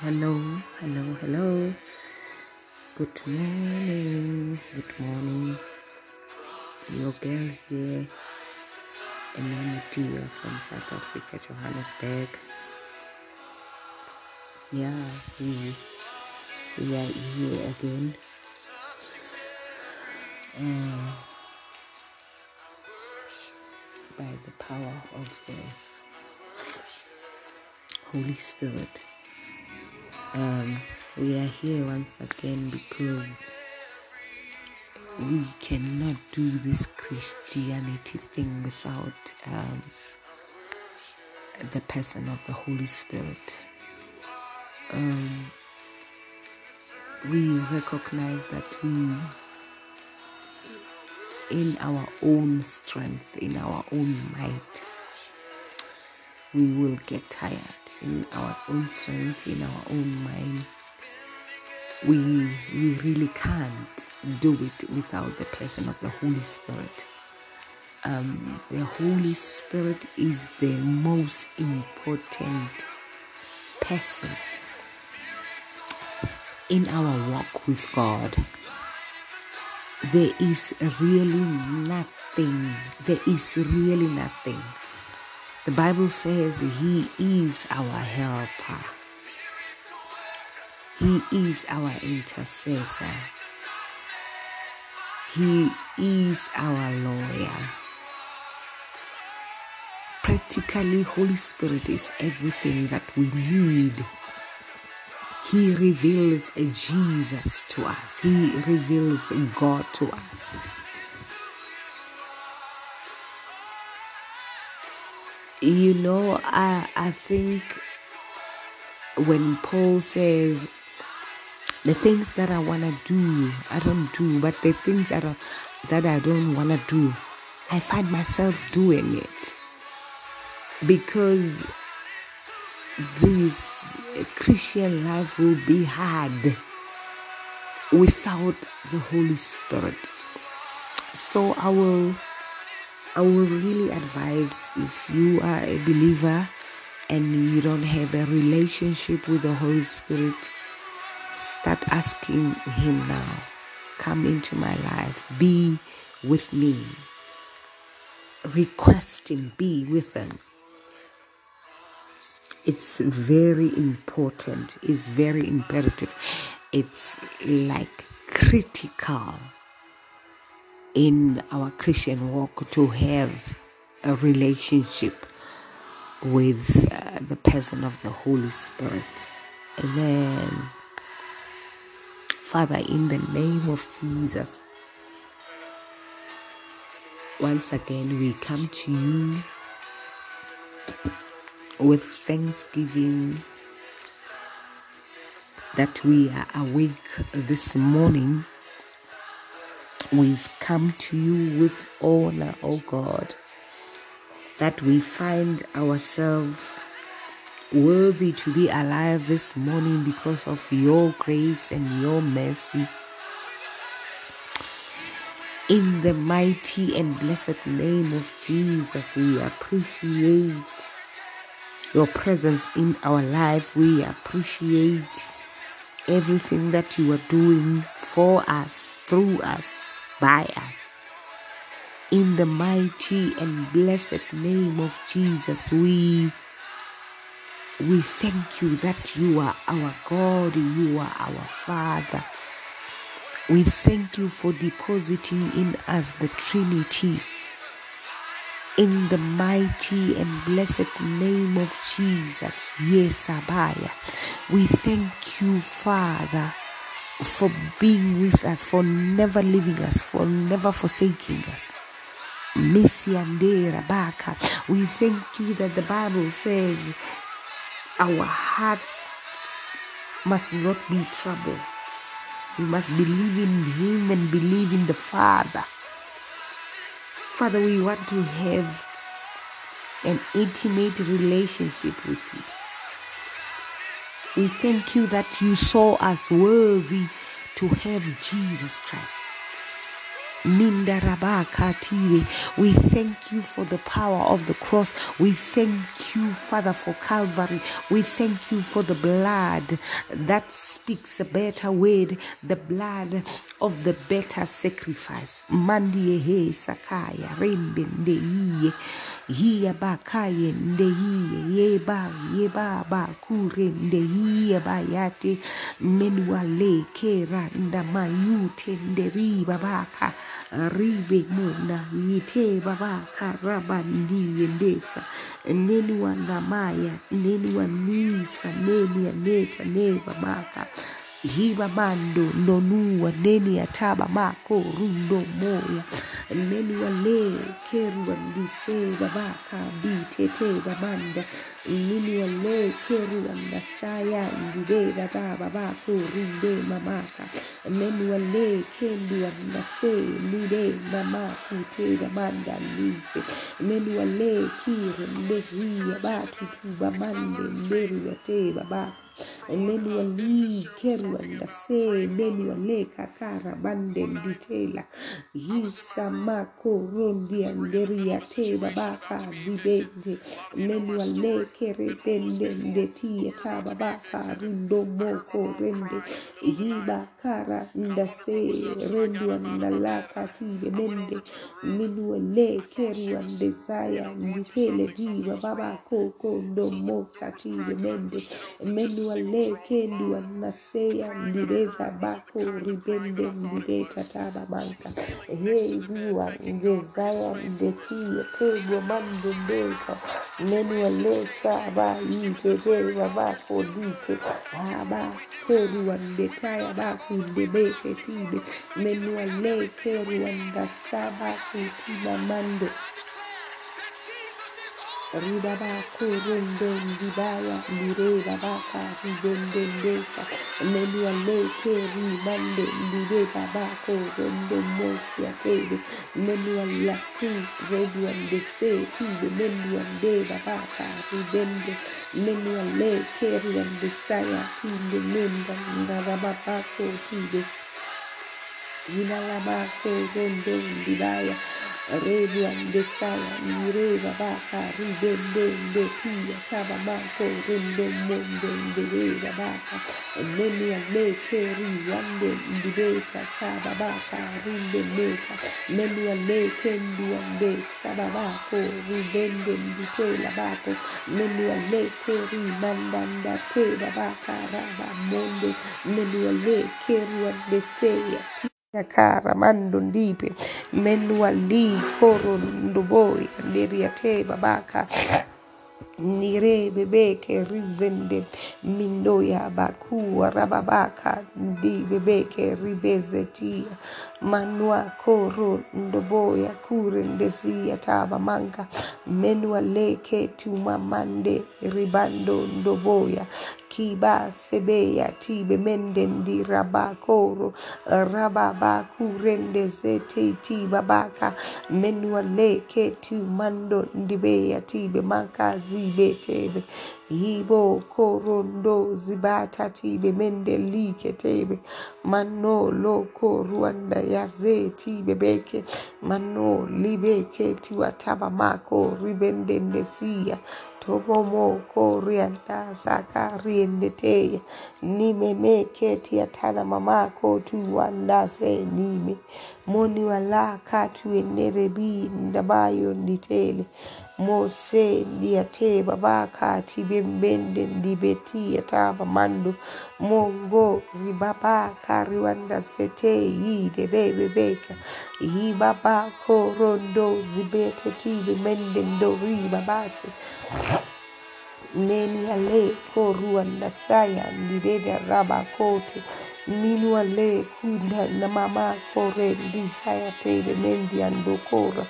Hello, hello, hello. Good morning, good morning. Your girl here, Emanutia from South Africa, Johannesburg. Yeah, we, we are here again. Uh, by the power of the Holy Spirit. Um, we are here once again because we cannot do this Christianity thing without um, the person of the Holy Spirit. Um, we recognize that we, in our own strength, in our own might, we will get tired. In our own strength, in our own mind, we we really can't do it without the presence of the Holy Spirit. Um, the Holy Spirit is the most important person in our walk with God. There is really nothing. There is really nothing. The Bible says He is our helper. He is our intercessor. He is our lawyer. Practically, Holy Spirit is everything that we need. He reveals Jesus to us. He reveals God to us. You know, I I think when Paul says the things that I wanna do, I don't do, but the things that I, that I don't wanna do, I find myself doing it because this Christian life will be hard without the Holy Spirit. So I will I will really advise if you are a believer and you don't have a relationship with the Holy Spirit, start asking Him now. Come into my life. Be with me. Request Him. Be with Him. It's very important. It's very imperative. It's like critical in our Christian walk to have a relationship with uh, the person of the Holy Spirit. Amen. Father, in the name of Jesus, once again we come to you with thanksgiving that we are awake this morning. We've come to you with honor, O God, that we find ourselves worthy to be alive this morning because of your grace and your mercy. In the mighty and blessed name of Jesus, we appreciate your presence in our life. We appreciate everything that you are doing for us, through us, by us. In the mighty and blessed name of Jesus, we we thank you that you are our God, you are our Father. We thank you for depositing in us the Trinity. In the mighty and blessed name of Jesus, yes, Abaya. We thank you, Father, for being with us, for never leaving us, for never forsaking us. Rabaka. We thank you that the Bible says our hearts must not be troubled. We must believe in Him and believe in the Father. Father, we want to have an intimate relationship with you. We thank you that you saw us worthy to have Jesus Christ. We thank you for the power of the cross. We thank you, Father, for Calvary. We thank you for the blood that speaks a better word, the blood of the better sacrifice. Hiya bakaye ndeiye. Yeba yeba ba kure ndeiye bayate. Menuale kera nda ndamayute nderiba baka ribe muna yite babaka rabandi yendesa neni wanamaya neni wanisa neni aneta ne babaka hiba bando nonua neni ataba mako rundo moya. Neni wale keru andise babaka bitete babanda nini wale keru andasaya ndide baba babako rinde mamaka. Neni wale kendi andase nide mamako te babanda lise. Neni wale kire ndehia batu tu babande nderi yate babaka Eleli eli kerwa ndase beli wale kakara bande ditela hisa mako rondi anderia te babaka vibende leli wale kere bende ndetie ta babaka rindo moko rende hiba kara ndase rendi wandalaka tibe bende. Minu wale keri wandesaya nditele diva baba koko ndomoka tibe bende. Menu wale kendi wanaseya ndireza bako ribende ndireta taba banka hey ruwa ngezaya ndetiya tego mando ndeta menu wale saba yitete bako dite aba keru wandetaya baku ndebeke tibe menu wale keru wandasaba kutina mando Ribaba kurundo ndibaya ndireba baka ribendendesa menua leke ribande ndireba bako rondo mosia tebe menua laku redua ndese tibe menua ndeba baka ribende menua leke ruandesaya tinde menda ndaraba bako tibe Inalabako rondo ndibaya Rebu andesaya nireba baka ribende ndetia taba bako rondo mondo ndereba baka neni aleke riwande ndibesa taba baka rinde meka neni aleke ndiwande saba bako ribende nditela bako. Neni aleke rimanda ndateba baka raba mondo neni aleke ruandeseya Yakara mando ndipe. Menua li koro ndoboy nderiate babaka. Nire bebeke rizende. Mindoya baku rababaka ndi bebeke ribezetia. Manua koro ndoboya kure ndesia taba manka. Menua leke tumamande ribando ndoboya kiba sebeya tibe mende ndi rabakoro rababa kurende zete tiba baka menua leke tu mando ndibeya tibe maka zibe tebe hibo korondo zibata tibe mende like tebe mano loko ruanda yaze tibe beke mano libeke tiwa taba mako ribende ndesia tomomo korianda saka riendeteya nime meke tiatana mamako tuwanda se nime. Moni wala katu enerebi ndabayo nditele mose ndiate babaka tibembende ndibeti ataba mando mongo ribabaka riwanda sete yidede bebeka yibaba korondo zibete tibe mende ndori babase neni ale koruanda saya ndireda raba kote minu ale kunda na mama kore ndisaya tebe mendi andokora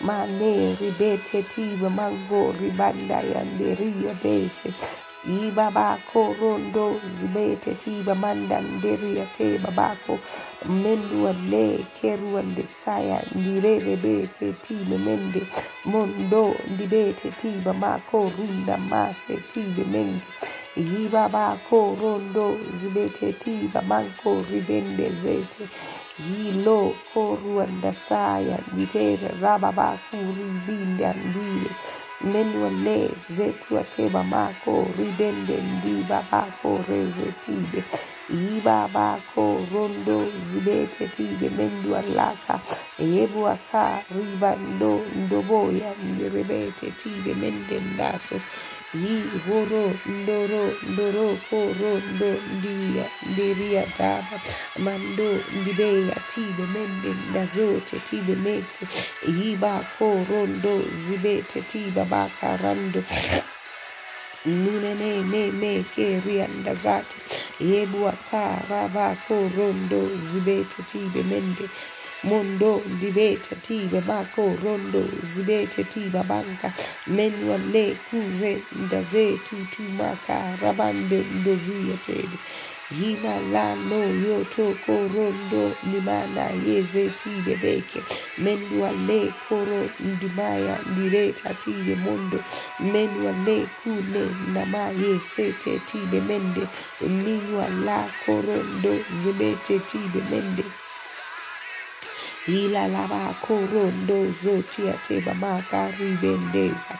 mane ribete tibe mango ribanda yanderia bese ibaba korondo zibete tiba manda nderia te babako mendu ale keru andesaya ndirere beke tibe mende. Mondo ndibete tiba mako runda mase tibe menge yibaba korondo zibete tiba manko ribende zete Hilo koruanda saya nitere rababa kuri binde andile. Menwale zetu ateba mako ribende ndi babako rezetibe ibabako rondo zibete tibe mendu alaka. Yebu aka ribando ndoboya ndirebete tibe mende ndaso yi horo ndoro ndoro koro ndo ndia ndiria daba mando ndibeya tibe mende ndazote tibe meke yiba koro ndo zibete tiba bakarando nune ne ne me ke rianda zate yebu akara ba korondo zibete tibe mende mondo dibete tibe bako rondo zibete tiba banka. Menwa le kure ndaze tutu maka rabande ndozia tebe. Hima lano yoto korondo nimana yeze tibe beke menwa le koro ndimaya ndireta tibe mondo. Menwa le kune nama yesete tibe mende minwa la korondo zibete tibe mende ila laba korondo zotia teba maka ribendeza.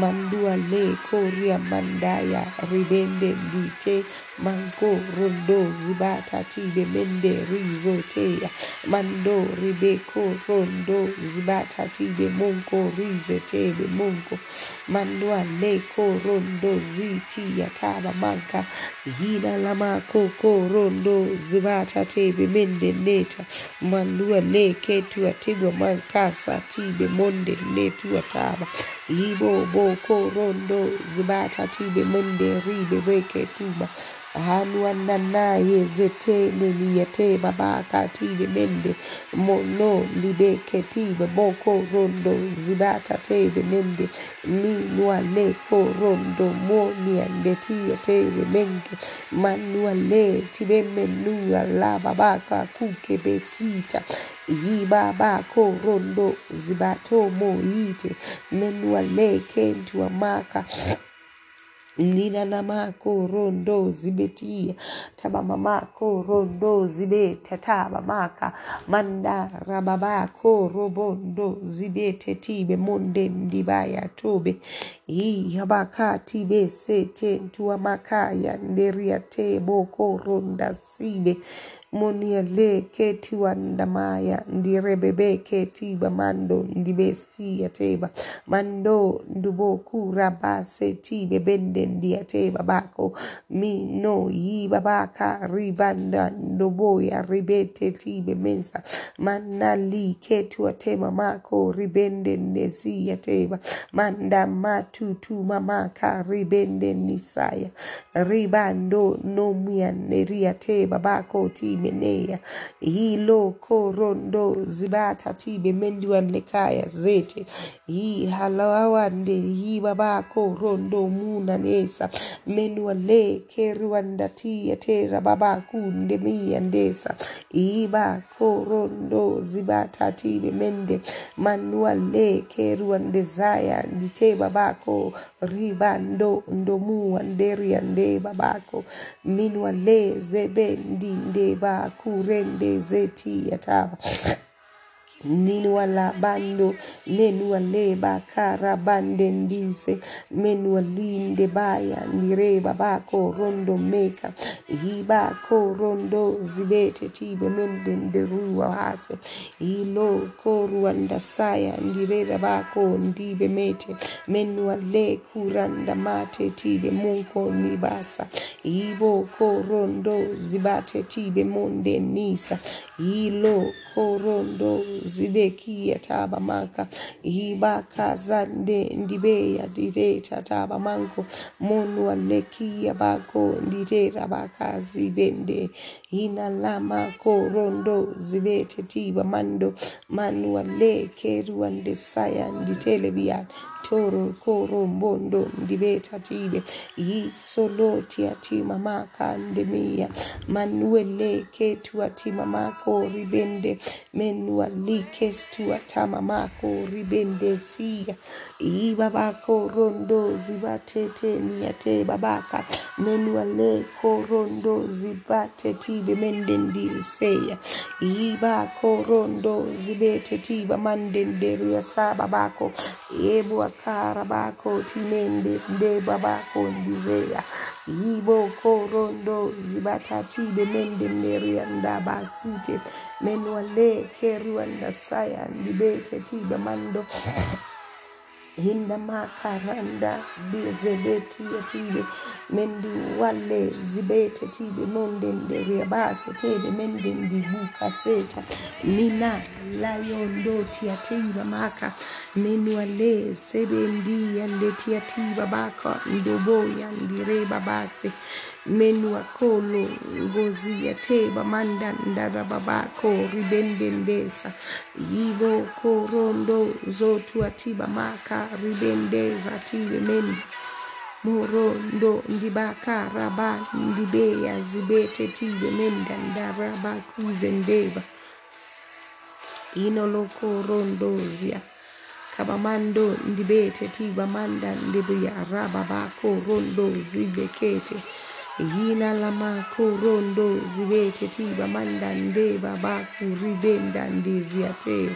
Mandua le koria mandaya ribende ndite. Manko rondo zibata tibe mende rizotea mando ribeko rondo zibata tibe monko rize tebe monko mandua le korondo ziti ya taba manka hila lama koko rondo zibata tebe mende neta. Mandua le ketu atigwa mankasa tibe monde netu ataba. Ibo boko rondo zibata tibe monde ribe weke tuba hanuanana yezete neniyete babaka tibe mende mono libeke tibe boko zibata tebe mende minua leko rondo tebe menge manua tibe menua la babaka yibaba ko rondo zibato moite menua le kentua maka lina namako rondo zibetia tabamamako rondo zibete tabamaka manda rababako robondo zibete tibe monde ndibaya tobe iyabakati besete ntuamakaya nderia teboko sibe. Monia le keti wandamaya ndirebebe keti bamando ndibesi ateba mando nduboku rabase tibe bende ndiateba bako mino yi babaka ribanda ndoboya ribete tibe mensa manali ketu atema mako ribende ndesi ateba manda matutu mamaka ribende nisaya ribando nomia neriateba bako tibe menea hilo korondo zibatatibe mendiwanlekaya zete hii halawawande hii baba korondo munanesa menuwale keriwandatia tera baba kunde miyandesa iba korondo zibatatile mende manuwale keruwandezaya ndite babako ribando ndomuwanderiande babako minwale zebendinde ba kurendezetia taba. Yataba Ninua la bando menua leba kara bande ndise menua linde baya ndireba bako rondo meka hibako rondo zibete tibe mende nderua hase ilo korua ndasaya ndirera bako ndibe mete menua le kuranda mate tibe munko nibasa ibo korondo zibate tibe monde nisa ilo korondo zibekia taba maka ibaka zande ndibeya direta taba manko monu alekia bako ndirera baka zibende ina lama korondo zibete tiba mando manu aleke ruande saya nditele biya toro koro mbondo ndibeta tibe yisoloti atima maka ndemia manuele ketu atima mako ribende menua li kestua tamamako ribende sia ibabako rondo zibatete niate babaka menuale korondo zibate tibe mendendi seya iba korondo zibete tiba mandenderia sababako ebu akara bako timende nde babako ndizeya ibo korondo zibata tibe mendenderia ndabasute menuale keruanda saya ndibete tiba mando hinda makaranda bizebeti yatibe mendu wale zibete tibe mondende riabase tebe mendendi buka seta. Mina layondo tiatiba maka menu wale sebendi yande tiatiba baka ndobo yandireba base menu akolo ngozi yateba manda ndarababako ribendendesa yibo korondo zotu atiba maka ribendeza tibe mendi morondo ndibaka raba ndibeya zibete tibe menda ndaraba kuzendeba inoloko rondozia kabamando ndibete tiba manda ndibuya raba bako rondo zibekete yina lama korondo zibete tiba manda ndeba baku ribenda ndiziateo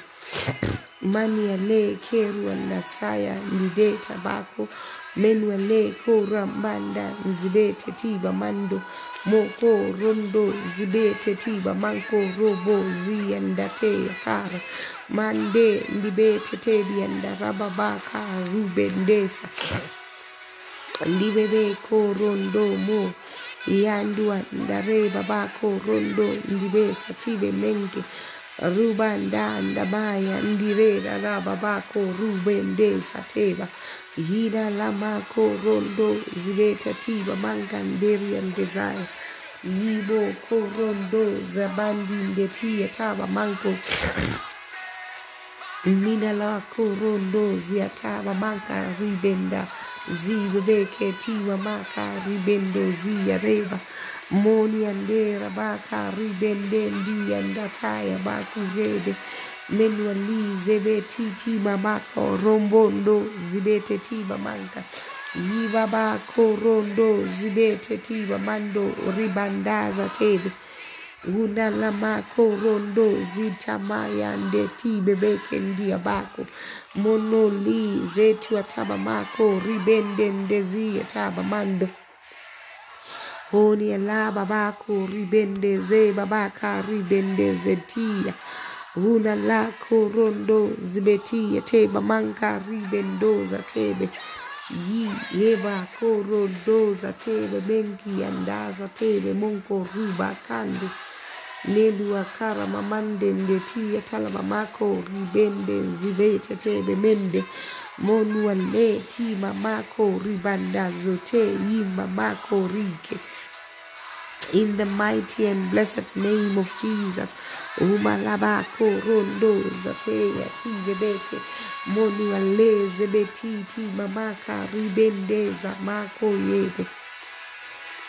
mani ale keru nasaya ndideta bako menu ale kora mbanda zibete tiba mando moko rondo zibete tiba manko robo kara. Mande ndibete tebianda rababaka rubendesa. Ndibebe korondo mo yandua ndare babako rondo ndire sative menke ruba nda ndabaya ndire rara babako rube nde sateva hina lamako rondo zireta tiva manga nderia nderaya yibo korondo zabandi ndetia tava manko nina lako rondo ziatava manka ribenda zibebeke tiwa maka ribendo ziyareba moni andera baka ribende ndiya ndataya baku rebe. Menwali zebe titi mamako rombondo zibete tiba manka. Yiva bako rondo zibete tiba mando ribandaza tebe una lamako rondo zitamaya ndeti bebeke ndia bako. Monoli zetu ataba mako ribende ndezi ataba mando. Honi alaba bako ribende ze babaka ribende zetia una lako rondo zibetia teba manka ribendoza tebe. Yi yeba korodoza tebe benki andaza tebe monko ruba kande nelu akara mamande ndetia tala mamako ribende zibete tebe mende monu ale ti mamako ribanda zote yi mamako rike in the mighty and blessed name of Jesus. Umalabako rondo zatea tibebeke moni waleze betiti mamaka ribendeza mako yebe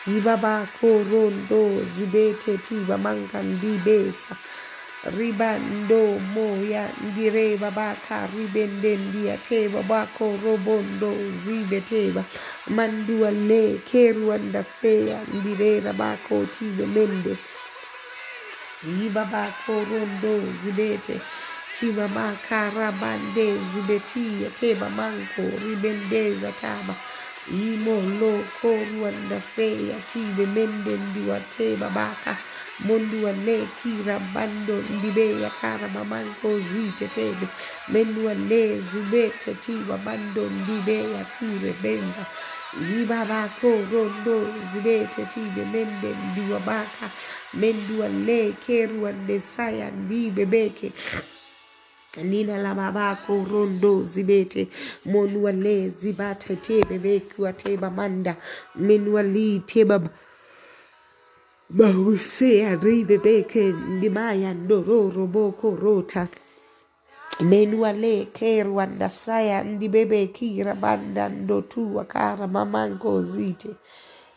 ibabako rondo zibete tiba manka ndibesa ribando moya ndire babaka ribende ndia teba bako robondo zibe teba. Mandua le keruanda fea ndire rabako tibe mende. Ibabako rondo zibete tiba makara bande zibetia teba manko ribendeza taba imo lo koruanda fea tibe mende ndiwa teba baka mondua le kira bando ndibe ya kara mamanko zite tebe. Mendua le zubete tiba bando ndibe ya kure benza. Ibabako rondo zibete tibe mende ndiwa baka mendua le nina la babako rondo zibete monua le zibate tebe bekiwa teba manda menua li teba Bahusea ribebeke ndimaya ndororo boko rota. Menuale kerwanda saya ndibebe kira banda ndotu wakara mamanko zite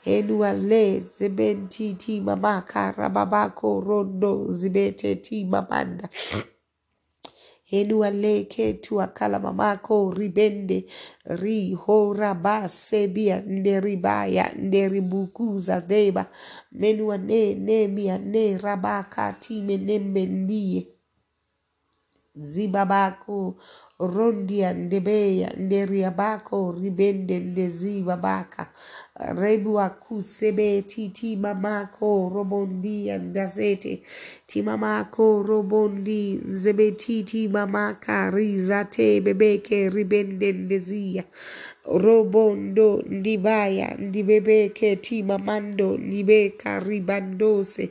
enuale zebenti ti mamaka rababako rondo zibete ti mamanda Henuale ketu akala mamako ribende rihorabasebia horaba sebia nderibaya nderibukuza deba. Menua ne nemia ne rabakatime time nembe ndie. Zibabako rondia ndebeya nderiabako ribende ndezibabaka rebua kusebe titi mamako robondia ndazete timamako robondi zebe titi mamaka rizate bebeke ribende ndezia. Robondo ndibaya ndibebeke timamando ndibeka ribandose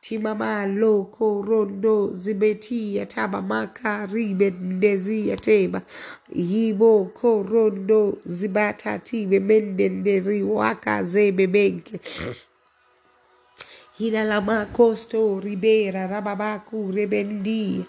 timama loko rondo zibetia taba maka ribe ndezia teba yibo korondo zibata tibe mende nderi waka zebe benke. Hilalama costo ribera rababaku rebendi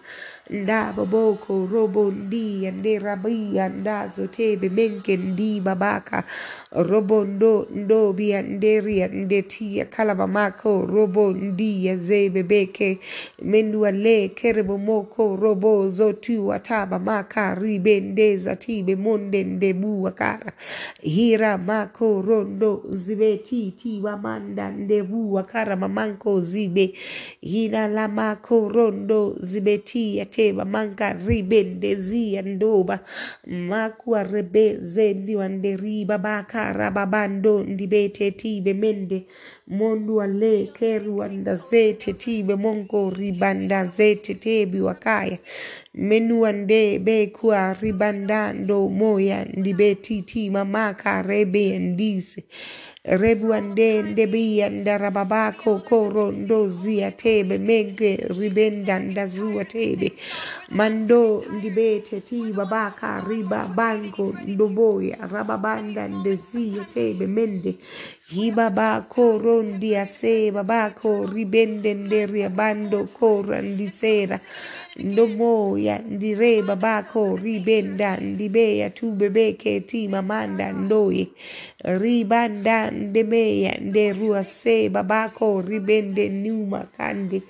ndababoko robondi ande rabia ndazo tebe menke ndi babaka robondo ndobi anderi andetia kalabamako robondi ya zebe beke mendua le kerebo moko robo zotu ataba maka ribendeza tibe monde ndebu wakara hira mako rondo zibeti tiba manda ndebu wakara mamanko zibe hina la mako rondo zibeti yateba manka ribende zia ndoba makwa rebe zendi wande riba baka rababando ndibete tibe mende mondu ale keru wanda zete tibe monko ribanda zete tebi wakaya menu wande be kwa ribandando moya ndibeti ti mamaka rebe ndise rebuande ndebia ndarababako koro ndozia tebe menge ribenda ndazua tebe. Mando ndibete ti babaka riba bango ndoboya rababanda ndezia tebe mende. Hibaba koro ndiase babako ribende nderia bando kora ndisera ndomoya ndire babako ribenda ndibeya tubebeke ti mamanda ndoye. Ribanda ndemeya nderua se babako ribende numa kande.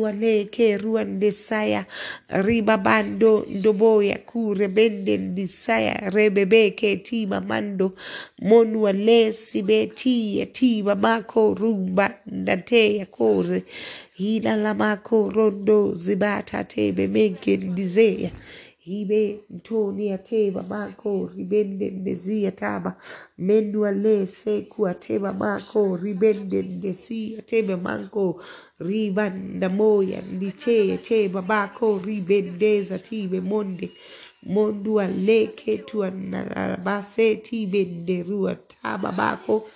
Wale ke ruande saya ribabando ndoboya kure bende ndisaya. Rebebe ke tima monu wale sibe tia tima mako rumba ndate ya kore hila lamako rondo zibata tebe ibe hibe ntonia teba mako ribende ndezia taba. Menua le sekua teba mako ribende ndezia tebe manko. Ribanda moya nditee teba bako ribendeza tibe monde. Mondua leke narabase tibe nderua taba bako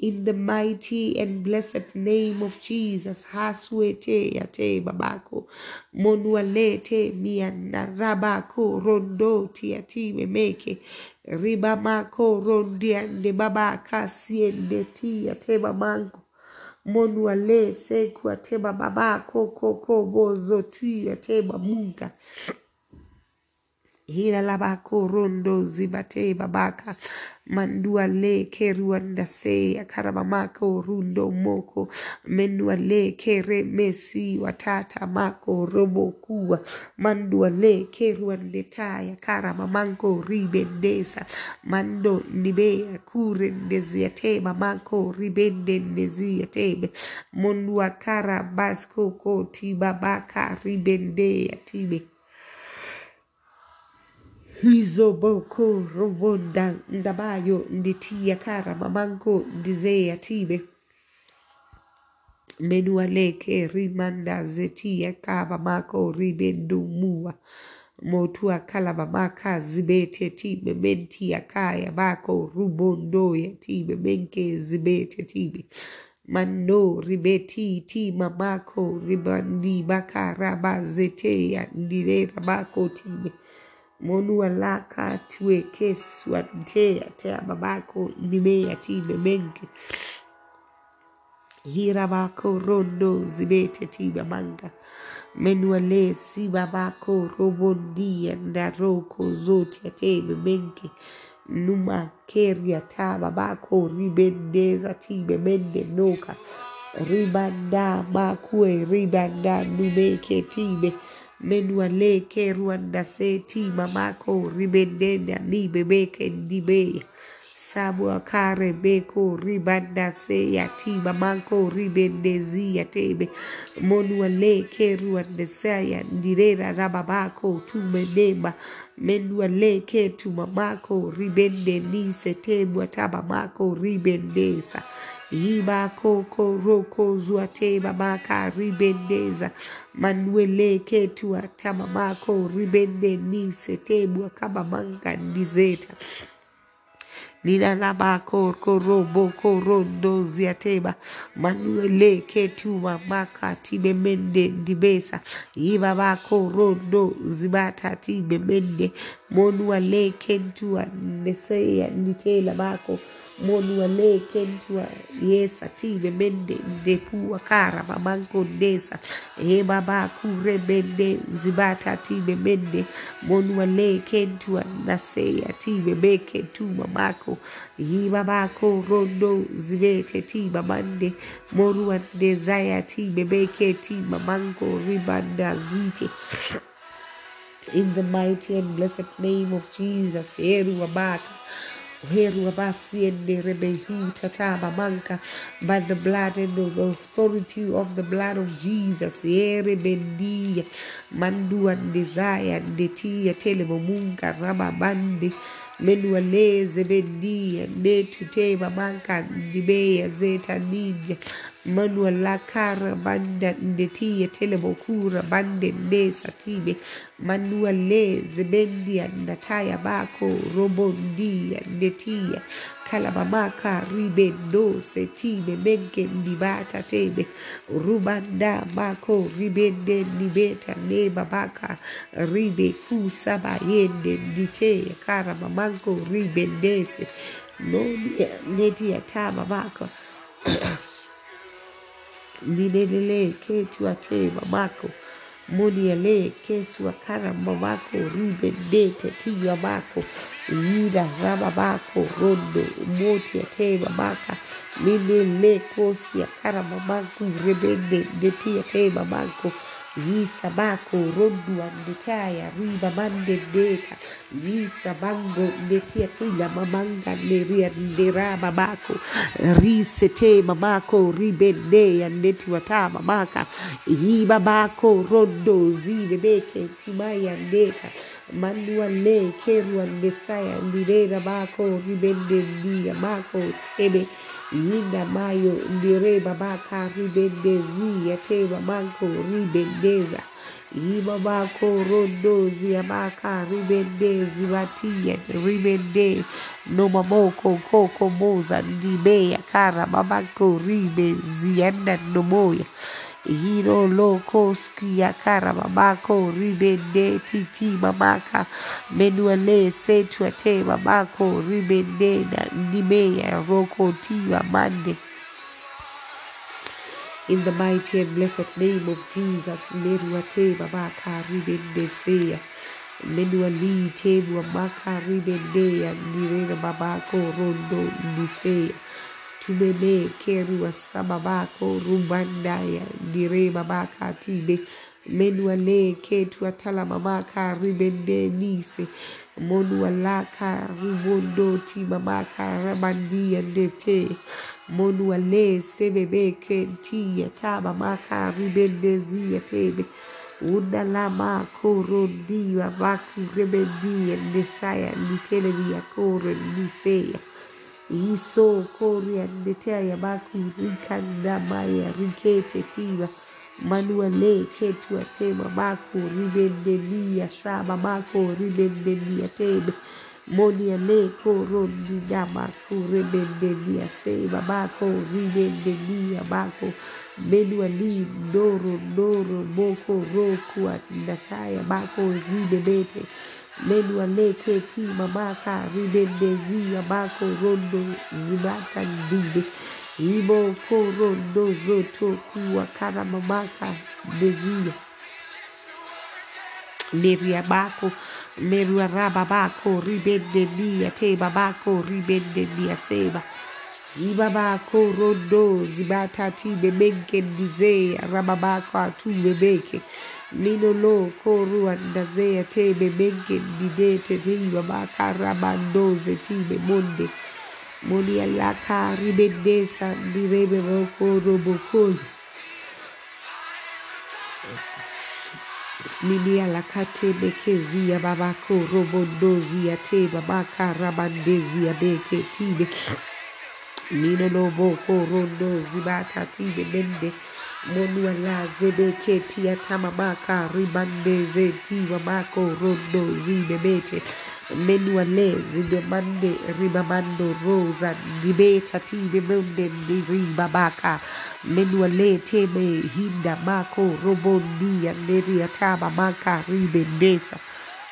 in the mighty and blessed name of Jesus. Haswete yate babako. Monualete mianarabako rondo tiati memeke. Ribamako rondiande babaka siende tiate bamanko. Monuale seku ateba babako koko bozo tui ateba munga. Hila labako rondo zibate babaka mandua le keruanda se akarabamako rundo moko menua le kere mesi watata mako robo kuwa mandua le keruande taya karamamanko ribendesa mando nibea kure ndeziateba mako ribende ndeziatebe mondua kara basko ko tibabaka ribendea tibe hizo boko robonda ndabayo nditia kara mamanko ndizea tibe. Menualeke rimanda zetia kaba mako ribendumua motua kalaba maka zibete tibe. Mentia kaya bako rubondoya tibe. Menke zibete tibe. Mando ribeti ti mamako ribandi baka raba bako tibe monualaka tuekeswa nte atea babako nime atime mengi hiravako rondo zimete tima manga menualesi babako robondia ndaroko zote ateme numa numakeria ta babako ribendeza time mende noka. Ribanda makue ribanda numeke time menualeke ruandase ti mamako ribendena ni bebeke ndibeya sabuakare beko ribandase ya ti mamanko ribendezi ya tebe monuale keruandesaya ndirera rababako tumenema menuale ke tumamako ribende nisetemwa tamamako ribendesa Yiba koko roko zuate babaka ribendeza. Manueleke tuata mamako ribende nisetebwa kama manga ndizeta. Nilalabako koroboko rondo ziateba manueleke tuma maka tibemende ndibesa. Yibabako rondo zibata tibemende monualeke ntua neseya nditela bako monua le kentua. Yesa tibe mende depua kara mamanko ndesa e baba kure mende zibata tibe mende monua le kentua. Naseya tibe beke tuma mako yiba bako rondo zibete tiba mande morua desire tibe beke tiba manko ribanda zite. In the mighty and blessed name of Jesus. Heru abaka. By the blood and the authority of the blood of Jesus. Mandu and desire and detia telemo munka raba bandi. Menua leze bendia. Ne tuteba manka ndibeya zeta ninja. Manua la cara banda ndetia telebokura bande ndesa tibe manua le zebendia ndataya bako robondia ndetia kalabamaka ribendo setibe menke ndibata tebe. Rubanda mako ribende nibeta neba baka ribe kusaba yende ndite karamamanko ribendese nodia netia taba baka Nilelele ketu ate mamako. Moni ale kesu akara mamako. Ribe dete tiya mako yida raba bako rondo moti ate mamaka. Nilele kosi akara mamako. Rebende deti ate mamako Yisa bako rondo andetaya riba mande deta. Yisa bango ndetia tila mamanga neria ndera babako Risete mamako ribende neti wata mamaka. Yiba mako rondo zine beke timaya ndeta. Manua le keru andesaya ndirera bako ribende ndia mako tebe Yinda mayo ndire babaka ribendezi yateba manko ribendeza Iba bako rondozi yabaka ribendezi batia ribende. No mamoko koko moza ndibe yakara babako ribezi yanda nomoya Hiro loko skia kara babako ribende titi mamaka menuale setu ate babako ribende na nimeya roko tiwa mande. In the mighty and blessed name of Jesus menuate babaka ribende seya menuali tebu babaka ribende ya nirena babako rondo niseya tubele kerua sababako rubandaya dire babaka tibe menuale ketua talamamaka ribende nise. Monualaka rubondo timamaka ramandia ndete. Monuale sebebeke ntia tamamaka ribendezia tebe. Unalama korondiwa vakuremendia nesaya niteleviakore nisea iso koriandetea yabaku rikandamaya riketetiva manuale ketua tema mako rimendenia saba mako rimendenia tebe. Monia leko rondina mako rimendenia seba mako rimendenia mako menuali ndoro ndoro moko roku andakaya mako zimebete Menwane keki mamaka ribendezi yamako rondo zibata ndibe imo korondo zoto kuwa kana mamaka ndezia Neria bako, merua raba bako, ribende nia, tema bako, ribende nia, sema. Rondo, zibata time, menke nizea, raba bako, atu mebeke. Minolo koru andazea te bebenke didete te ibabaka rabando zeti bemonde moni alaka ribendesa direbe boko robokoli Mini alakate bekezi ya babako robondozi ya te babaka rabandezi ya beke tibe Nino no boko rondo zibata tibe mende Monua la zebeke tia tamamaka ribande zeti wamako rondo zibebete Menua le zibemande ribamando rosa dibeta tibe munde di ribabaka Menua le teme hinda mako robondi anderia tama maka ribendesa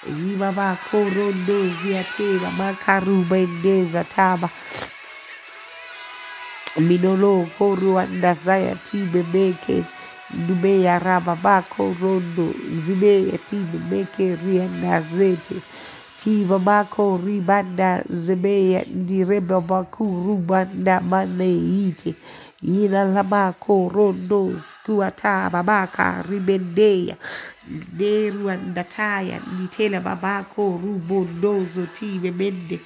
Yibabako rondo ziateba maka rubendeza taba minolo koruanda saya ti bebeke dume ya rababako rondo zime ya ti bebeke rianda zete. Ti babako ribanda zeme ya ndirebabaku rubanda mane ike ila labako rondo skuata babaka ribendeya. Nderuandataya nditela babako rubondozo ti bebende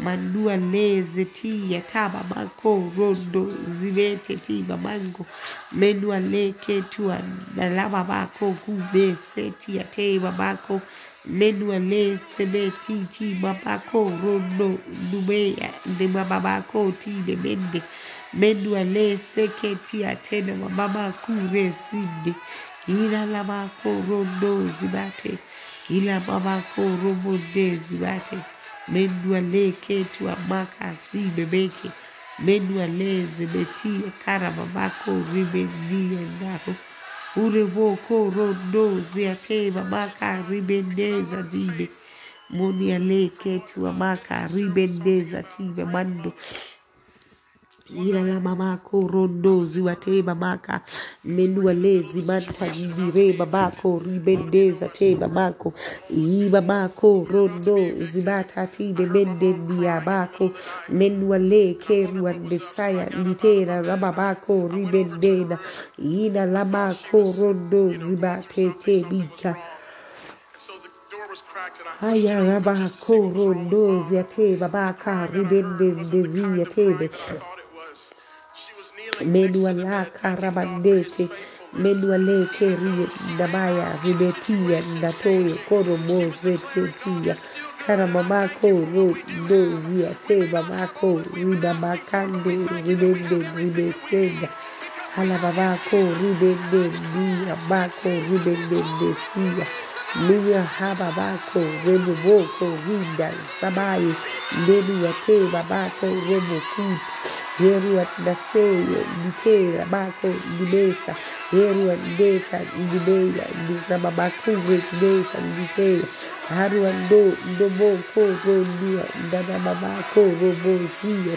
Mandua leze tia taba mako rondo zivete tiba mango. Menua leke tua na lava bako kube seti ya teba bako. Menua le sebe ti ti babako rondo numeya de babako ti de mende. Menua le seke tia tena mama kure sinde ila la bako rondo zibate. Ila babako robo de zibate Mendua le ketu amaka si bebeke. Mendua le zebeti kara babako ribendi ndaro. Ure woko rondo ziate mamaka ribendeza dibe. Moni ale ketu amaka ribendeza tibe mando. ila la mamako rondozi wate mamaka. Menualezi mantandire mamako. Ribendeza te mamako. I mamako rondozi matatine mendendia mako. Menuale keruandesaya litera la mamako ribendena. Ina la mako rondozi matete mika Aya rabakoro ndozi ateba baka ribendendezi atebe Menuala karabandete. Menuale keri namaya ribetia ndatoyo koromo zetetia karamamako ro dozia te mamako ribamakande ribende ribesenda. Halababako ribende dia bako ribende desia. Minya haba bako rebo boko rinda sabaye ndeni ya te babako rebo kuti yeru daseye dikera bako dibesa. Yeru adeka dibeya dikrababakugwe dibesa dikeya haru ando dobo ko ro dia dadababako robo zia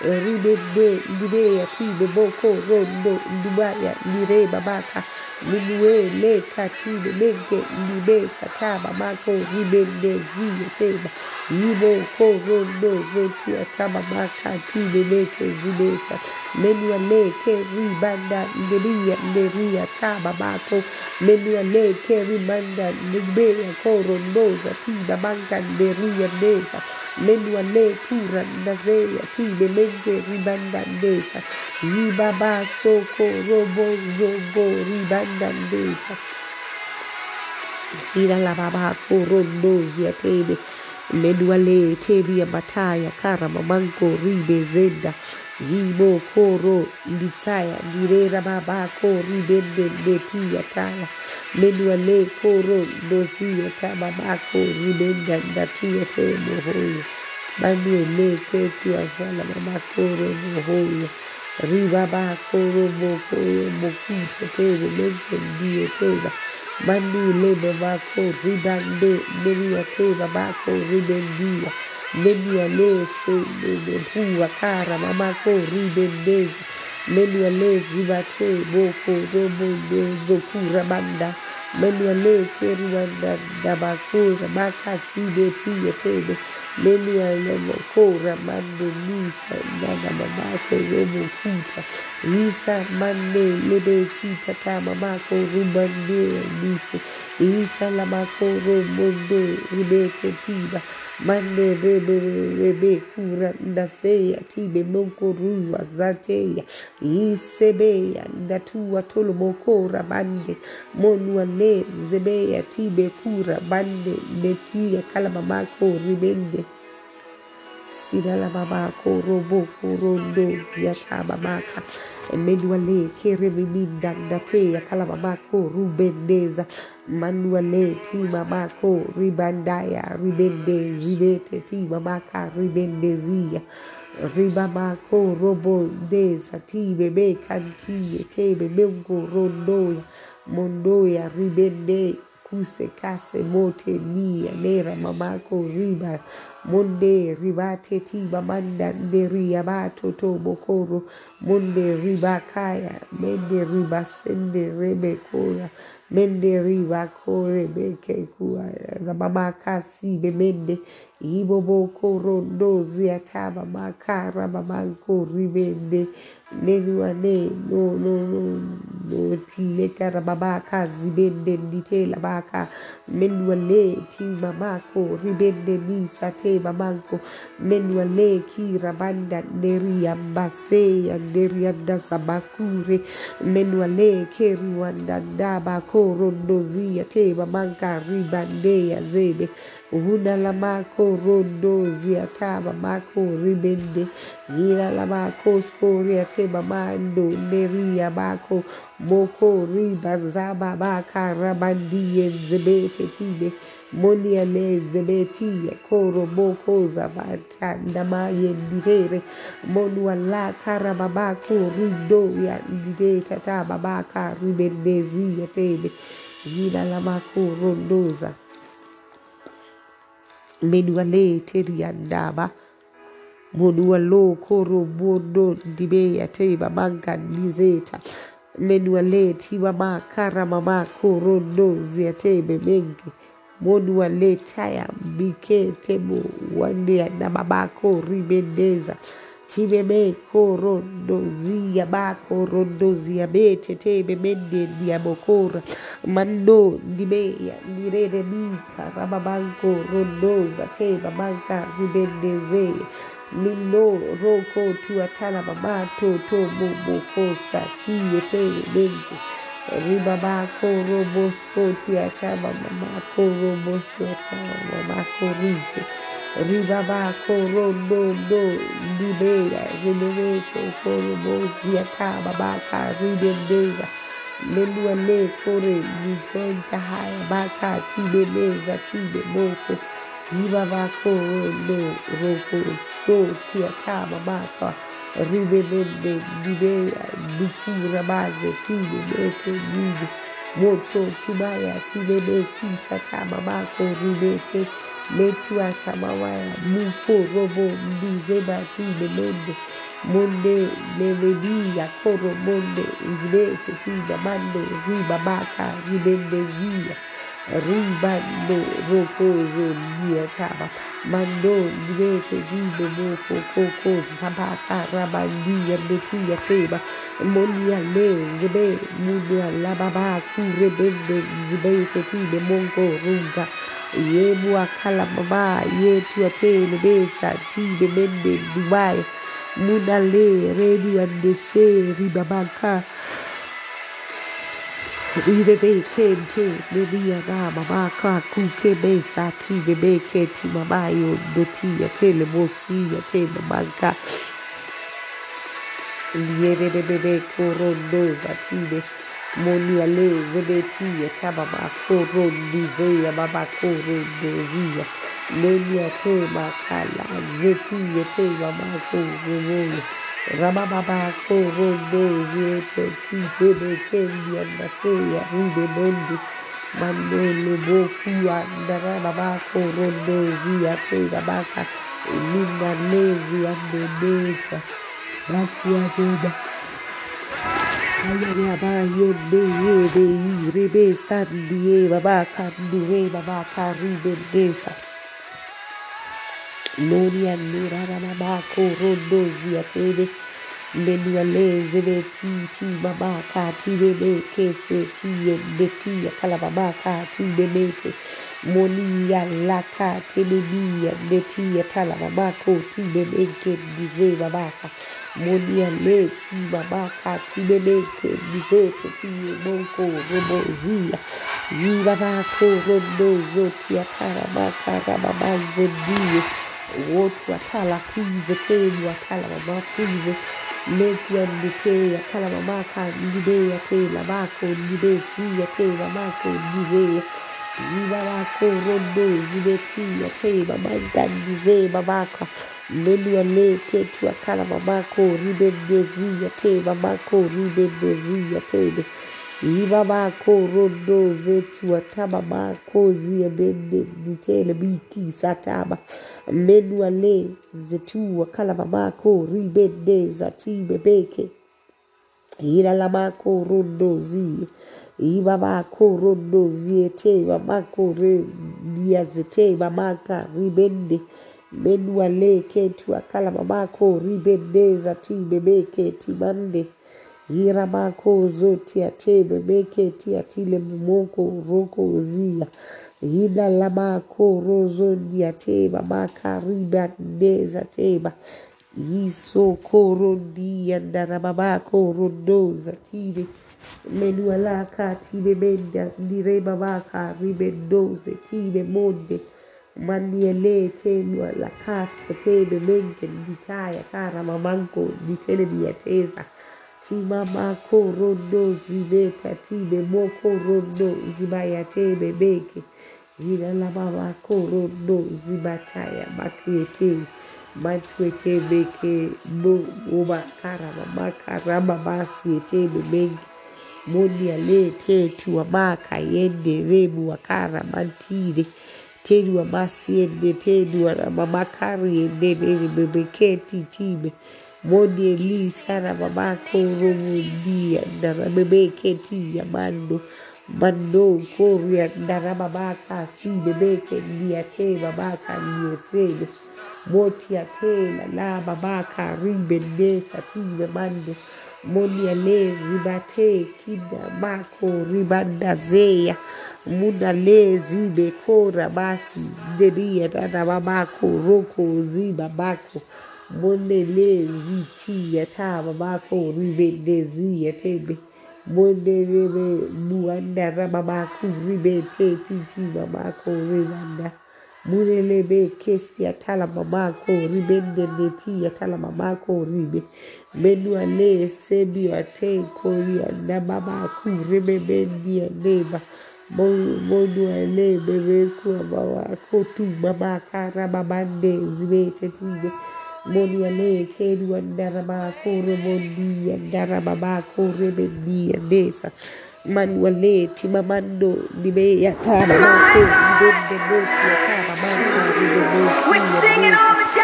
Ribende ndine ya tibe boko rondo ndubaya nire babaka Minue le katine menge ndine sataba mako ribende ziye teba Zibeta Menua le ke ribanda ndiria ndiria taba mako Menua le ke ribanda ndibeya ko rondo zatiba manka ndiria ndesa Menua le kura ndazeya tibe menge ribanda ndesa Yibaba soko robo zogo ribanda ndesa ila la baba korondozi ya tebe Menuale, tebia Mataya, Karama, Mango, Ribe, Zenda, Yimo, Koro, Nitsaya, Nirera, Mama, Kori, Mende, Netia, Tala, Menuale, Koro, Nozia, Tama, Mako, Rimenda, Natia, Te, Mohoya, Manuele, Ketia, Sala, Mama, Koro, Mohoya, Riba, Mako, Mohoya, Mokuta, Te, Mende, Ndio, Tena, Mandu lebo mako ribande meria keva mako ribendia. Meria lese mebua kara mamako ribendezi. Meria lezi mate moko robo nezo kura. Menia le keruanda dabakura makasi de tia tebe. Menia le mokora mande nisa nana mamako robo kuta. Isa mande lebe kita ta mamako rubande nisi. Isa la mako robondo ribeke tiba. mane rebe kuranda seya tibe moko rua zateya isebeya ndatua tolo mokora bande. Monua ne zebeya tibe kura bande. Netia kalama mako ribende. Sidala babako roboko rondo yatababaka Meduale kerebiminda datea kalababako rubendeza Manuale ti mamako ribandaya ribende zibete ti mamaka ribendezia Ribamako robo deza ti bebe kanti tebe mengo rondoya mondoya ribende kuse kase mote nia nera mamako riba monde ribate ti mamanda nderi abato to bokoro monde ribakaya mende ribasende rebekora mende ribakore beke kuwa rabamaka si bemende ibobo korondo ziataba makara mamanko ribende neluane no no no no. Tilekara babaka zibende nitela baka menuale ti mamako ribende ni sate mamanko menuale ki rabanda neri ambase anderi anda sabakure menuale ke riwanda ndaba koro ndozi ate mamanka ribande ya zebe Una la mako rondo ziataba mako ribende. Yira la mako skoria te mamando neria bako Moko riba zaba baka rabandi zebete tibe Monia le zebeti koro boko zabata ndama yenditere Monua la karababako rindo ya ndide tata babaka ribendezi ya tebe. Yira la mako menua le teriandaba monua lo koro mono dibeya teiba manga nizeta. Menua le timama karamama koro nozia tebe mengi monua le taya miketemo wanea na mamako rimendeza Tibebe korodozia bakorodozia be tete bebende diabokora mando dibeya diredebika rababanko rodoza te babanka ribendezeya Mino roko tuatala mamato to momo kosa kiye te bende ribabako robosko tiatama mamako robosko tiatama mamako rike Ribabá, Corodondo, Libeira, Ribebeto, Corobozia, Cababaca, ribeira Meluane, Baca, Tibe, Rabaca, tibe Tibeboco, ribaba Corondo, Roco, Sou, Tia, Cababaca, Ribebebe, Libeira, Ducura, Base, Tibebeto, Nido, Motor, Tibaia, Tibebe, Kisa, Cababaca, ribeira nibe Moto tubaya tibe meki sata babako ribete letua tamawaya mufo robo ndizeba tibe mende monde levedia koro monde zibete tida mando riba baka ribendezia ribando rokozo dia taba mando dibete dibe moko koko sabaka rabandia betia teba monia le zibe mudia lababa kurebende zibete tibe monko runga yebwa kala mama yetu atele mesa tine mende dumaya munale renu andese rimamanka imemekente memiana mamaka kuke mesa ti memeketi mamayo ndoti atele mosi ate mamanka lienenememekorondo vatine bebe korondo za tibe Moni ale zebeti ya taba ma korondi zeya baba korondo zia Meni ya te makala zeti ya te mama korondo Rababa Korondo Zete Kite Kendi and the Seya Rube Bondi. Mando Loboku and the Rababa Korondo Zia Tega Baka Linda Lezi and Bakia Zeba Ayaba Yende Yebe Rebe Sandi Baba Baba Lori and Nura Baba Zia Tebe Menualeze beti ti babaka ti bebe kese ti ti ti bebia beti talababako ti monia le ti ti bebeke dize ti rababanze die molia laka tebebia detia tala babako tubebeke bize babaka. Molia leti babaka tubebeke bizeke tiyeboko robozia yibabako rodozotia tala bakarababazebie wotu watala kuize kenu watala mama kuize letu andikea kala mamaka ndideya ke labako ndide siya ke mamako ndideya Ibarakorodo zibekia te babaitadize babaka melione ketua kala babako ribebezia te babako ribebezia tebe ibabako rodo vetua tababako ziebende nikele menuale zetua kala tibebeke ila zie ibabako rondo ziete babako re diazete mamaka ribende. Menuale ketu akala mamako ribendeza ti memeke timande iramako zotia te memeke tia tile mumoko roko zia. Ina lamako rozondia tema makaribandeza tema isokoro ndiandaramamako Menua laka tibe menda direba maka ribe doze tibe monde. Maniele tenua la casta tebe menge ditaya kara mamango ditele biateza timama korondo zineta tibe moko rondo zibaya tebe beke jina la mama korondo zibataya makiete matuete bo uba kara mama kara menge. Moni ale tetu amaka yende rebu wakara mantire. Tedu amasi yende tedu amamakari yende bebeketi tibe. Modi li sara babako romo dia dara bebe keti ya mando koria dara babaka si bebe ke dia te babaka ni efedo moti te la babaka ribe de satibe mando moni ya le zibate kida mako ribanda zeya muna le zibe kora basi dedia dara babako roko ziba bako Mondele ziti yata babako ribe de zi yatebe. Mondele muanda rababako ribe te titi babako ribanda. Munele be kesti atala babako ribe de de ti atala babako ribe. Menu sebi ate kori anda babako ribe bendi aneba. Monu ale bebe kuwa babako tu babaka rababande zibe tetibe. Moni ale kedu andaraba kore bondi andaraba ba kore bendi andesa manuale timamando dibe yataba ma ko dende boki yataba ma ko dende boki We're singing all the down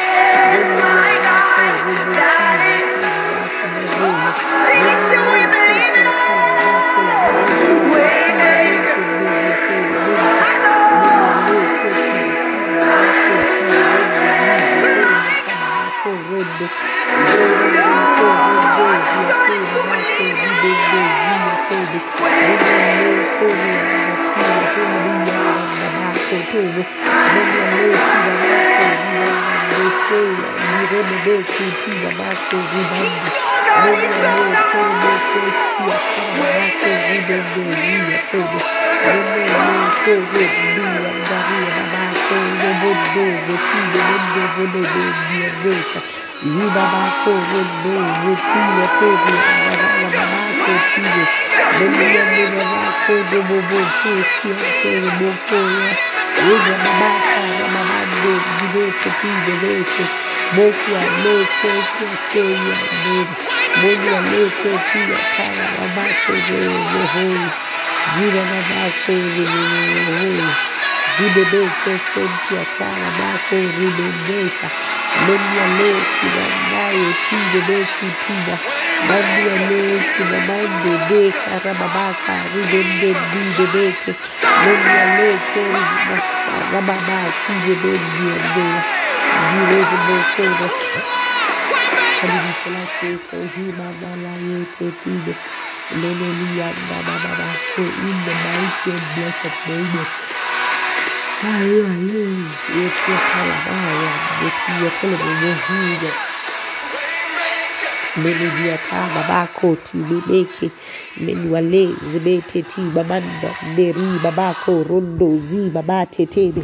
I'm starting to believe it. All. tobo Yubabako, Rodolfo, filha, povo, Bababako, filho, Bebia, Bebabako, Boboboko, Tiago, Bocoia, Uga, Babaca, Bababado, Direito, filho, direito, Boco, Amor, o Teia, Deus, Boco, Amor, Coquinha, Cara, Babaco, o Vira, Babaco, Zorro, Ribebeu, Coco, Tia, Cara, Babaco, Ribebeu, tiba Mandia leki na mande beka rababaka ribende dibe beke Menya leki na rababa tibe bendi andea Direge bokoro Kadibisela keko hima nala yeke tibe Lenelia na bababa So in the mighty and blessed name of tayo alei yetiyakalabaya yetiyakolobobozija menediata babakoti bebeke menuale zebeteti babanda neri babako rondo zi babatetebe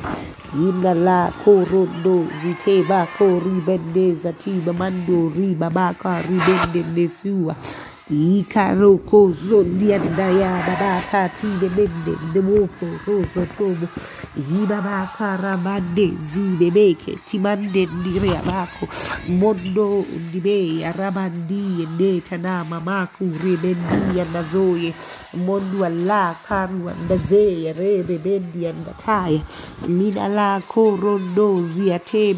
inala korondo zite bako ribende zati mamando ri babaka ribende nesua ikarokozo diadaya baba kati de bende de woko tobo ibaba karamande timande ndireabako mondo ndibe aramandi ne tana mamaku rebendi anazoye mondu ala karu andaze re rebendi andataya mina la korondozi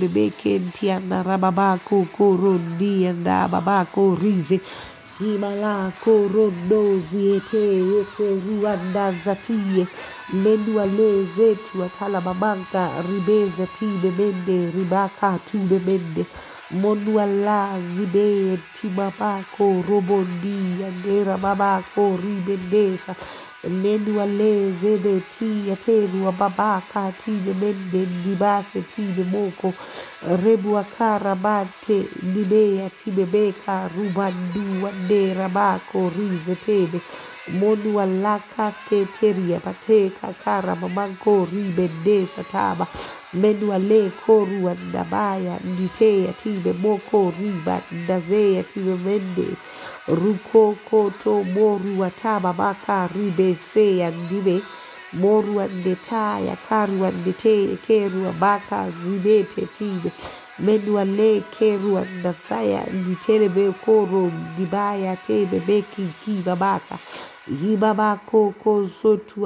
beke ntiana rababako korondi andababako rize Himala korondo ziete yeke ruanda zatie atala mamanka ribeza tibe mende ribaka tube mende mondua la zibe timabako robondi andera babako ribendesa Mendua le zebe tia terua babaka tine mende ndibase tine moko rebua karabate nibea timebeka rumandua nera mako rize tene monua lakaste teria pateka kara mamanko ribendesa taba menua le korua nabaya nitea time moko riba ndazea tibe mende rukokoto moruwa moruata mamaka ribese ya ndibe moruandeta ya karuandete keruamaka zibete tide menuale keruandasaya nditelebekoro ndibaya tebebeki kibabaka Ibabako ko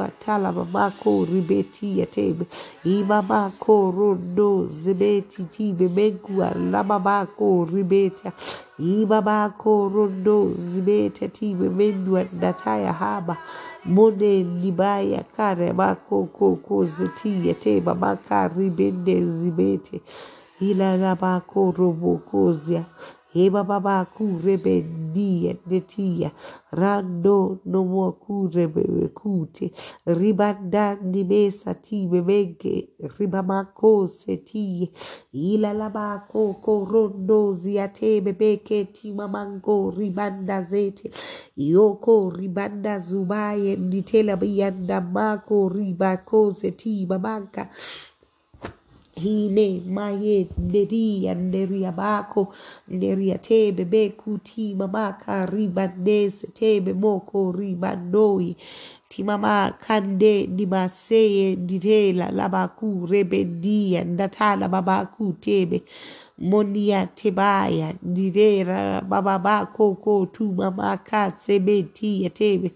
atala babako ribeti yatebe. Ibabako rondo zebeti tibe megua lababako ribeta. Ibabako rondo zibeta tibe mendua dataya haba. Mone nibaya kare bako ko ko zeti yateba baka ribende zibete. Ila labako robokozia. Heba baba kurebe dia detia rando no mo kurebe kute ribanda ni mesa ti bebenge ribamako seti ila laba koko rondo ziate bebeke ti mamango ribanda zete yoko ribanda zubaye nditela biyanda mako ribako seti mamanka hine maye nderia nderia bako nderia tebe beku tima maka ribandese tebe moko ribandoi timama kande dimaseye ditela labaku rebendia ndatala babaku tebe. Monia tebaya ndidera baba bako ko tu mama ka sebeti ya tebe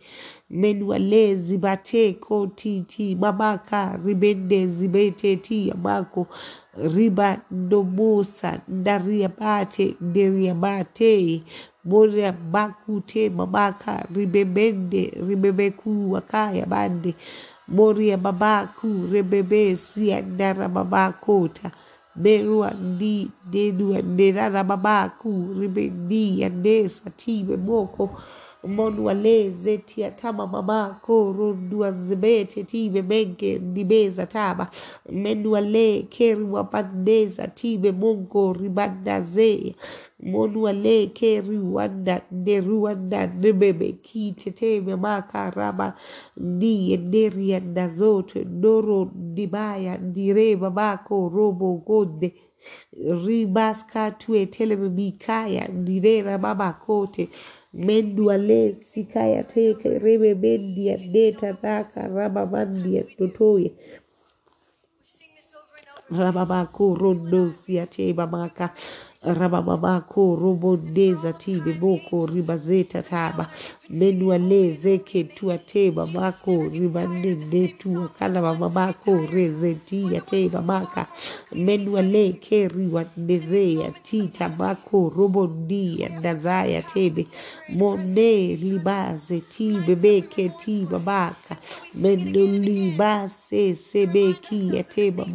menwale zibate ko titi mamaka ribende zibete ti amako riba nomusa ndariabate nderiabate mora makute mamaka ribebende ribebeku wakaya bande moria mabaku rebebe siandara mamakota merua ndi nenua nerara mamaku ribendi andesa time moko monu aleze tia tama mama koro duanzebete tibe menge ndibeza taba. Menuale keri wabandeza tibe mongo ribandaze monuale keri wanda neruanda nememe kiteteme makaraba ndiye nerianda zote noro ndibaya ndirema mako robo gonde. Ribaska tueteleme mikaya ndirera mama kote menduale sikaya teke rebe mendia deta daka raba mandia totoye. Ramama kurundo siate maka rabababako robondeza tibe boko ribazeta taba. Menualeze ketua teba mako ribanene tua. Kana mama mako rezetia teba maka menuale tita mako robondia nazaya tebe mone libaze tibe beke tiba maka menulibase sebekia teba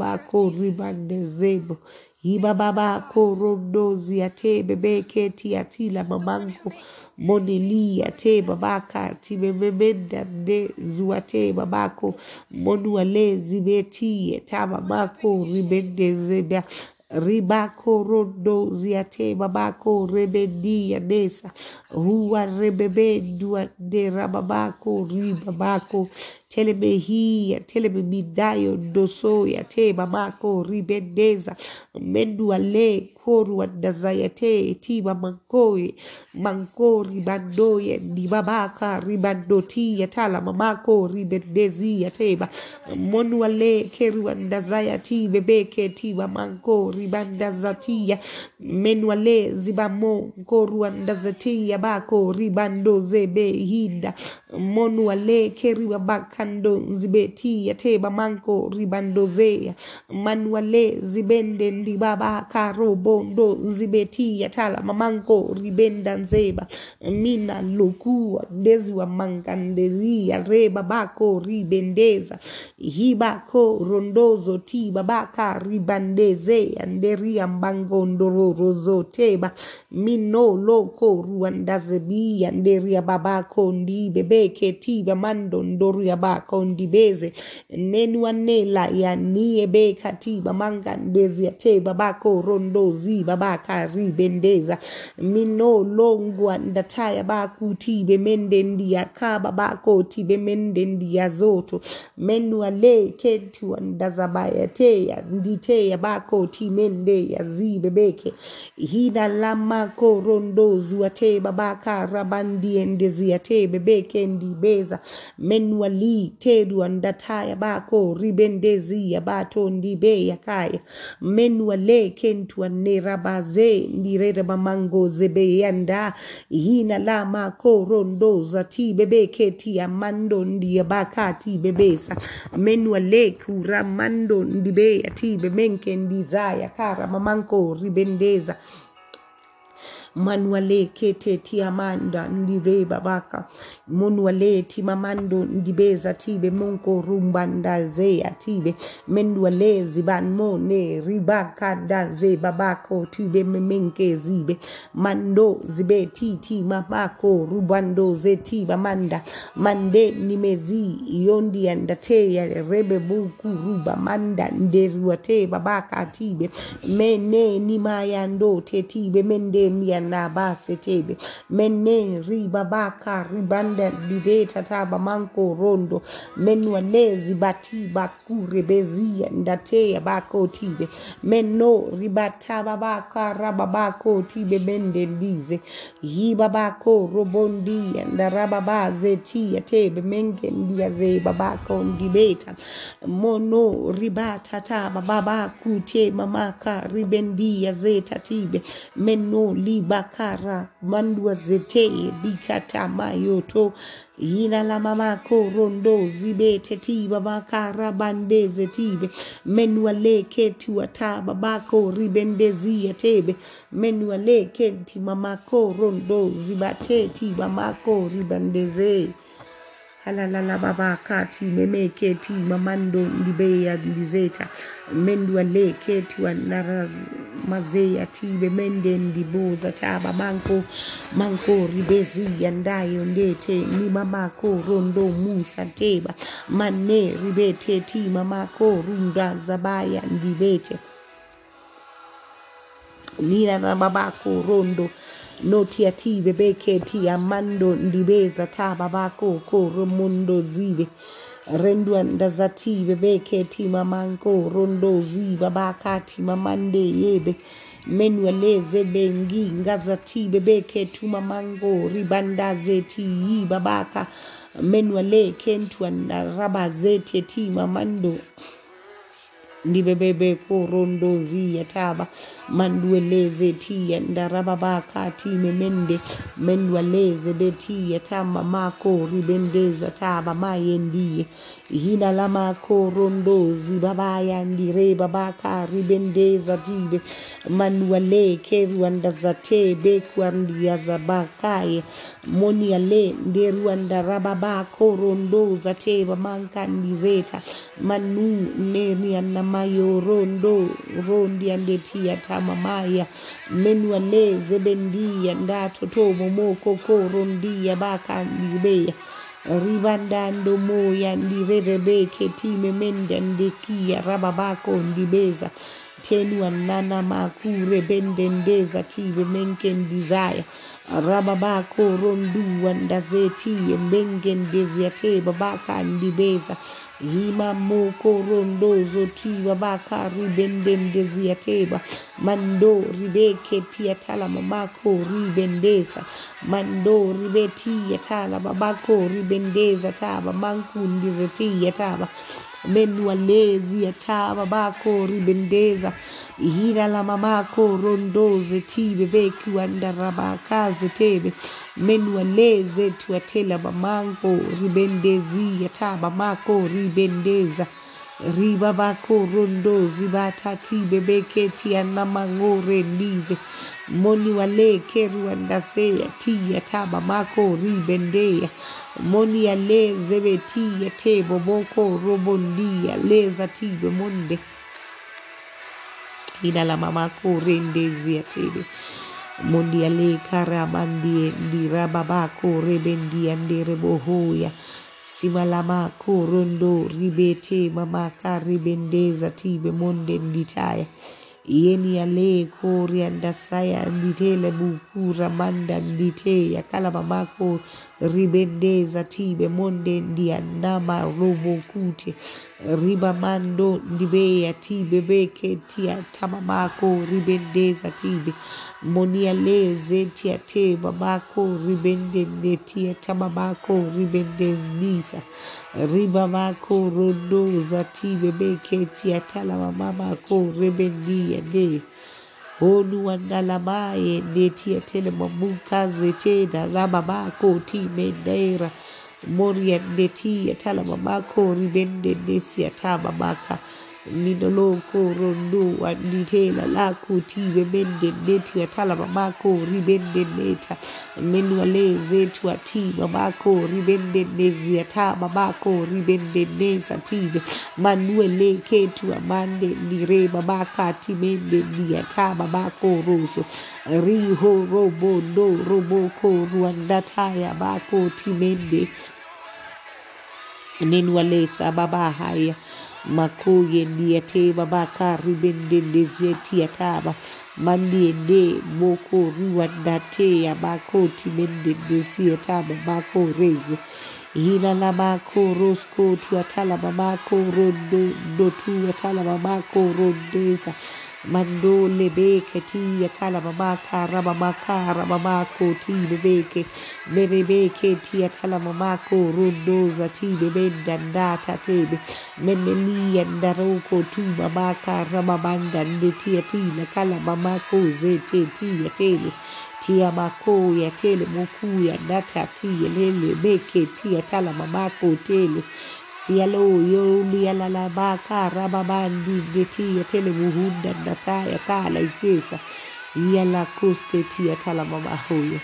ribanezebo Iba baba korondozi ate bebeke ti atila mamango. Moneli ate babaka ti bebemenda de zuate babako monuale zibeti eta mamako ribende zebia. Ribako rondo ziate babako rebedia nesa huwa rebebendua de rababako ribabako telebehia telebebidayo ndosoya te mamako ribendeza menduale koruandazayate tiba mankoye manko ribandoye dibabaka ribandotiya tala mamako ribendezia teba monuale keruandazayati bebeke tiba manko ribandaza tiya menuale zibamo koruandazatiya bako ribandozebehinda monuale keribabaka monua le teba manko ribandozea manuale zibende ndibaba karobondo bondo nzibeti yatala mamanko ribenda nzeba mina lokua dezi wa mankanderia reba bako ribendeza hibako rondozo ti babaka ribandezea nderia mbangondororo zoteba mino loko ruandazebia nderia babako ndibebeke tiba mando ndoria bako bakondibeze nenwanela yaniebe katiba mangandezi yateba bakorondozi babakaribendeza minolongwa ndataya bakutibe mendendiyakaba bakotibe mendendiyazoto menwale ketua ndazabayateya nditeya bakoti mendeya zibebeke hina lamakorondozi wateba bakarabandiyendeziyatebebekendibeza menwali tedu andataya bako ribendezia bato ndibe yakaya. Menwale kentu anerabaze ndirerebamango zebeyanda hina lama korondoza ti bebeketi amando ndiabaka ti bebesa. Menwale kuramando ndibeya ti bemenke ndizaya kara mamanko ribendeza. Manuale kete ti amanda ndire babaka. Monuale ti mamando ndibeza tibe. Monko rumbanda ze atibe menduale ziban mone ribaka daze babako tibe. Memenke zibe. Mando zibe ti ti mamako rubando ze ti bamanda mande nimezi yondi andate ya rebe buku ruba. Manda nderuate babaka tibe. Mene nimayando te tibe. Mende miana na basetebe mene ribabaka ribanda dideta taba manko rondo. Menuanezi bati bakure bezia ndatea bako tibe meno ribataba baka rababako tibe bende ndize yibabako robondia ndarababaze tia tebe menge ndiaze babako ndibeta mono ribatata bababakute mamaka ribendia zeta tibe meno liba libakara mandua zeteye bikata mayoto ina la mamako rondo zibete tiba bakara bandeze tibe menua leke tua taba bako ribendezia tebe menua leke ti rondo zibate tiba mako ribandeze halalala baba kati meme keti mamando ndibeya ndizeta mendwa le keti wanara mazeya tibe mende ndiboza taba manko manko ribezi yandayo ndete ni mamako rondo musa teba mane ribete ti mamako runda zabaya ndibete. Nina na babako rondo noti ati bebeke ti amando ndibeza ta babako ko romundo zibe rendwa ndazati bebeke ti mamanko rondo zi babaka ti mamande yebe. Menwa leze bengi ngazati bebeke tu mamango ribanda zeti yi babaka. Menwa le kentwa na raba zeti ti mamando ndibebebe korondo ziya taba mandueleze tiya ndarababaka time mende. Mendualeze betiya tama mako ribendeza taba mayendiye hina la korondozi babayandire babakaaribendeza dibe manuale za bekuandiazabakaye moniale nderuanda rababa nderuandarababakorondoza te bamankandizeta manu nerianamayorondo rondiandetiatamamaya menuale zebendia ndatotomomoko korondia bakandibeya ribandando moya ndirerebeke time menda ndekia rababako ndibeza. Tenua nana makure bendendeza tive menken desire rababako rondua ndazetie mbengendezia babaka ndibeza hima moko rondozo tiba baka ribendendezia teba. Mando ribeke tia tala mamako ribendeza. Mando ribetia tala babako ribendeza taba. Mankundize tia taba menualezi ata babako ribendeza. Hira la mamako rondoze tibe beku andarabakaze tebe. Menualeze tuatela mamango ribendezi ata mamako ribendeza. Riba bako rondozi batati bebeketi anamangore ndize. Moni wale keruandaseya tiya taba mako ribendea moni ale zebe tiya tebo boko robondia leza tibe monde. Ina la mamako rendezia tebe mondiale karamandie ndirababako rebendia nderebohoya Simalama Korondo Ribete Mamaka Ribendeza Tibe Monden Ditaya yeni ale kori andasaya nditele bukura manda nditeya kala mamako ribendeza tibe monde ndianama robo kute riba mando ndibeya tibe beke tia tamamako ribendeza tibe monia leze tia te babako ribendende tia tamamako ribendendisa riba mako rondoza tibe beke tia talama mamako ribendia de. Onu wandalamaye netia tele mamuka zetena rababako timendera moria netia tala mamako ribende nesia tamamaka minoloko rondo wanditela lako tibe mende neti atala mamako ribende neta menuale zetu ati mamako ribende nezi ata mamako ribende neza tibe manuele ketu amande nire mamaka timende ni ata mamako roso riho robo no roboko ruandataya bako timende nenuale sababa haya makoye ndiate babaka ribendendezietia taba. Mandiende moko ruandatea makoti mendendezie taba mako reze hila la mako rosko tuatala mamako rondo notuatala mamako rondeza mando lebeke tia kalamamaka ramamaka ramamako ti bebeke merebeke tia talamamako rondoza ti bebendandata tebe. Meneliandaroko tu mamaka ramamandande tia tila kalamamako zete tia tele. Tia mako ya tele moku ya data tia lele beke tia talamamako tele sialo yo liala baka rababandi geti ya tele muhunda ndata ya kala ifesa yala koste ti atala mama hoyo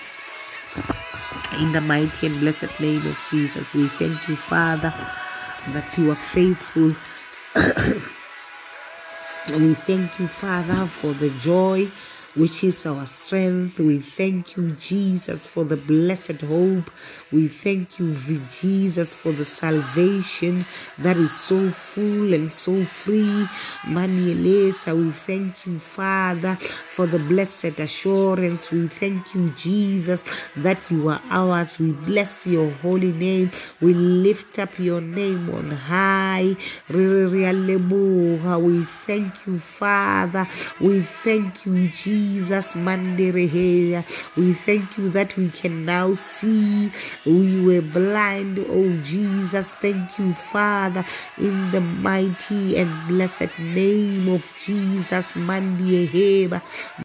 In the mighty and blessed name of Jesus, we thank you, Father, that you are faithful. we thank you, Father, for the joy which is our strength. We thank you, Jesus, for the blessed hope. We thank you, Jesus, for the salvation that is so full and so free. Manielesa, we thank you, Father, for the blessed assurance. We thank you, Jesus, that you are ours. We bless your holy name. We lift up your name on high. We thank you, Father. We thank you, Jesus. We thank you that we can now see. Oh, we were blind, oh Jesus. Thank you, Father, in the mighty and blessed name of Jesus.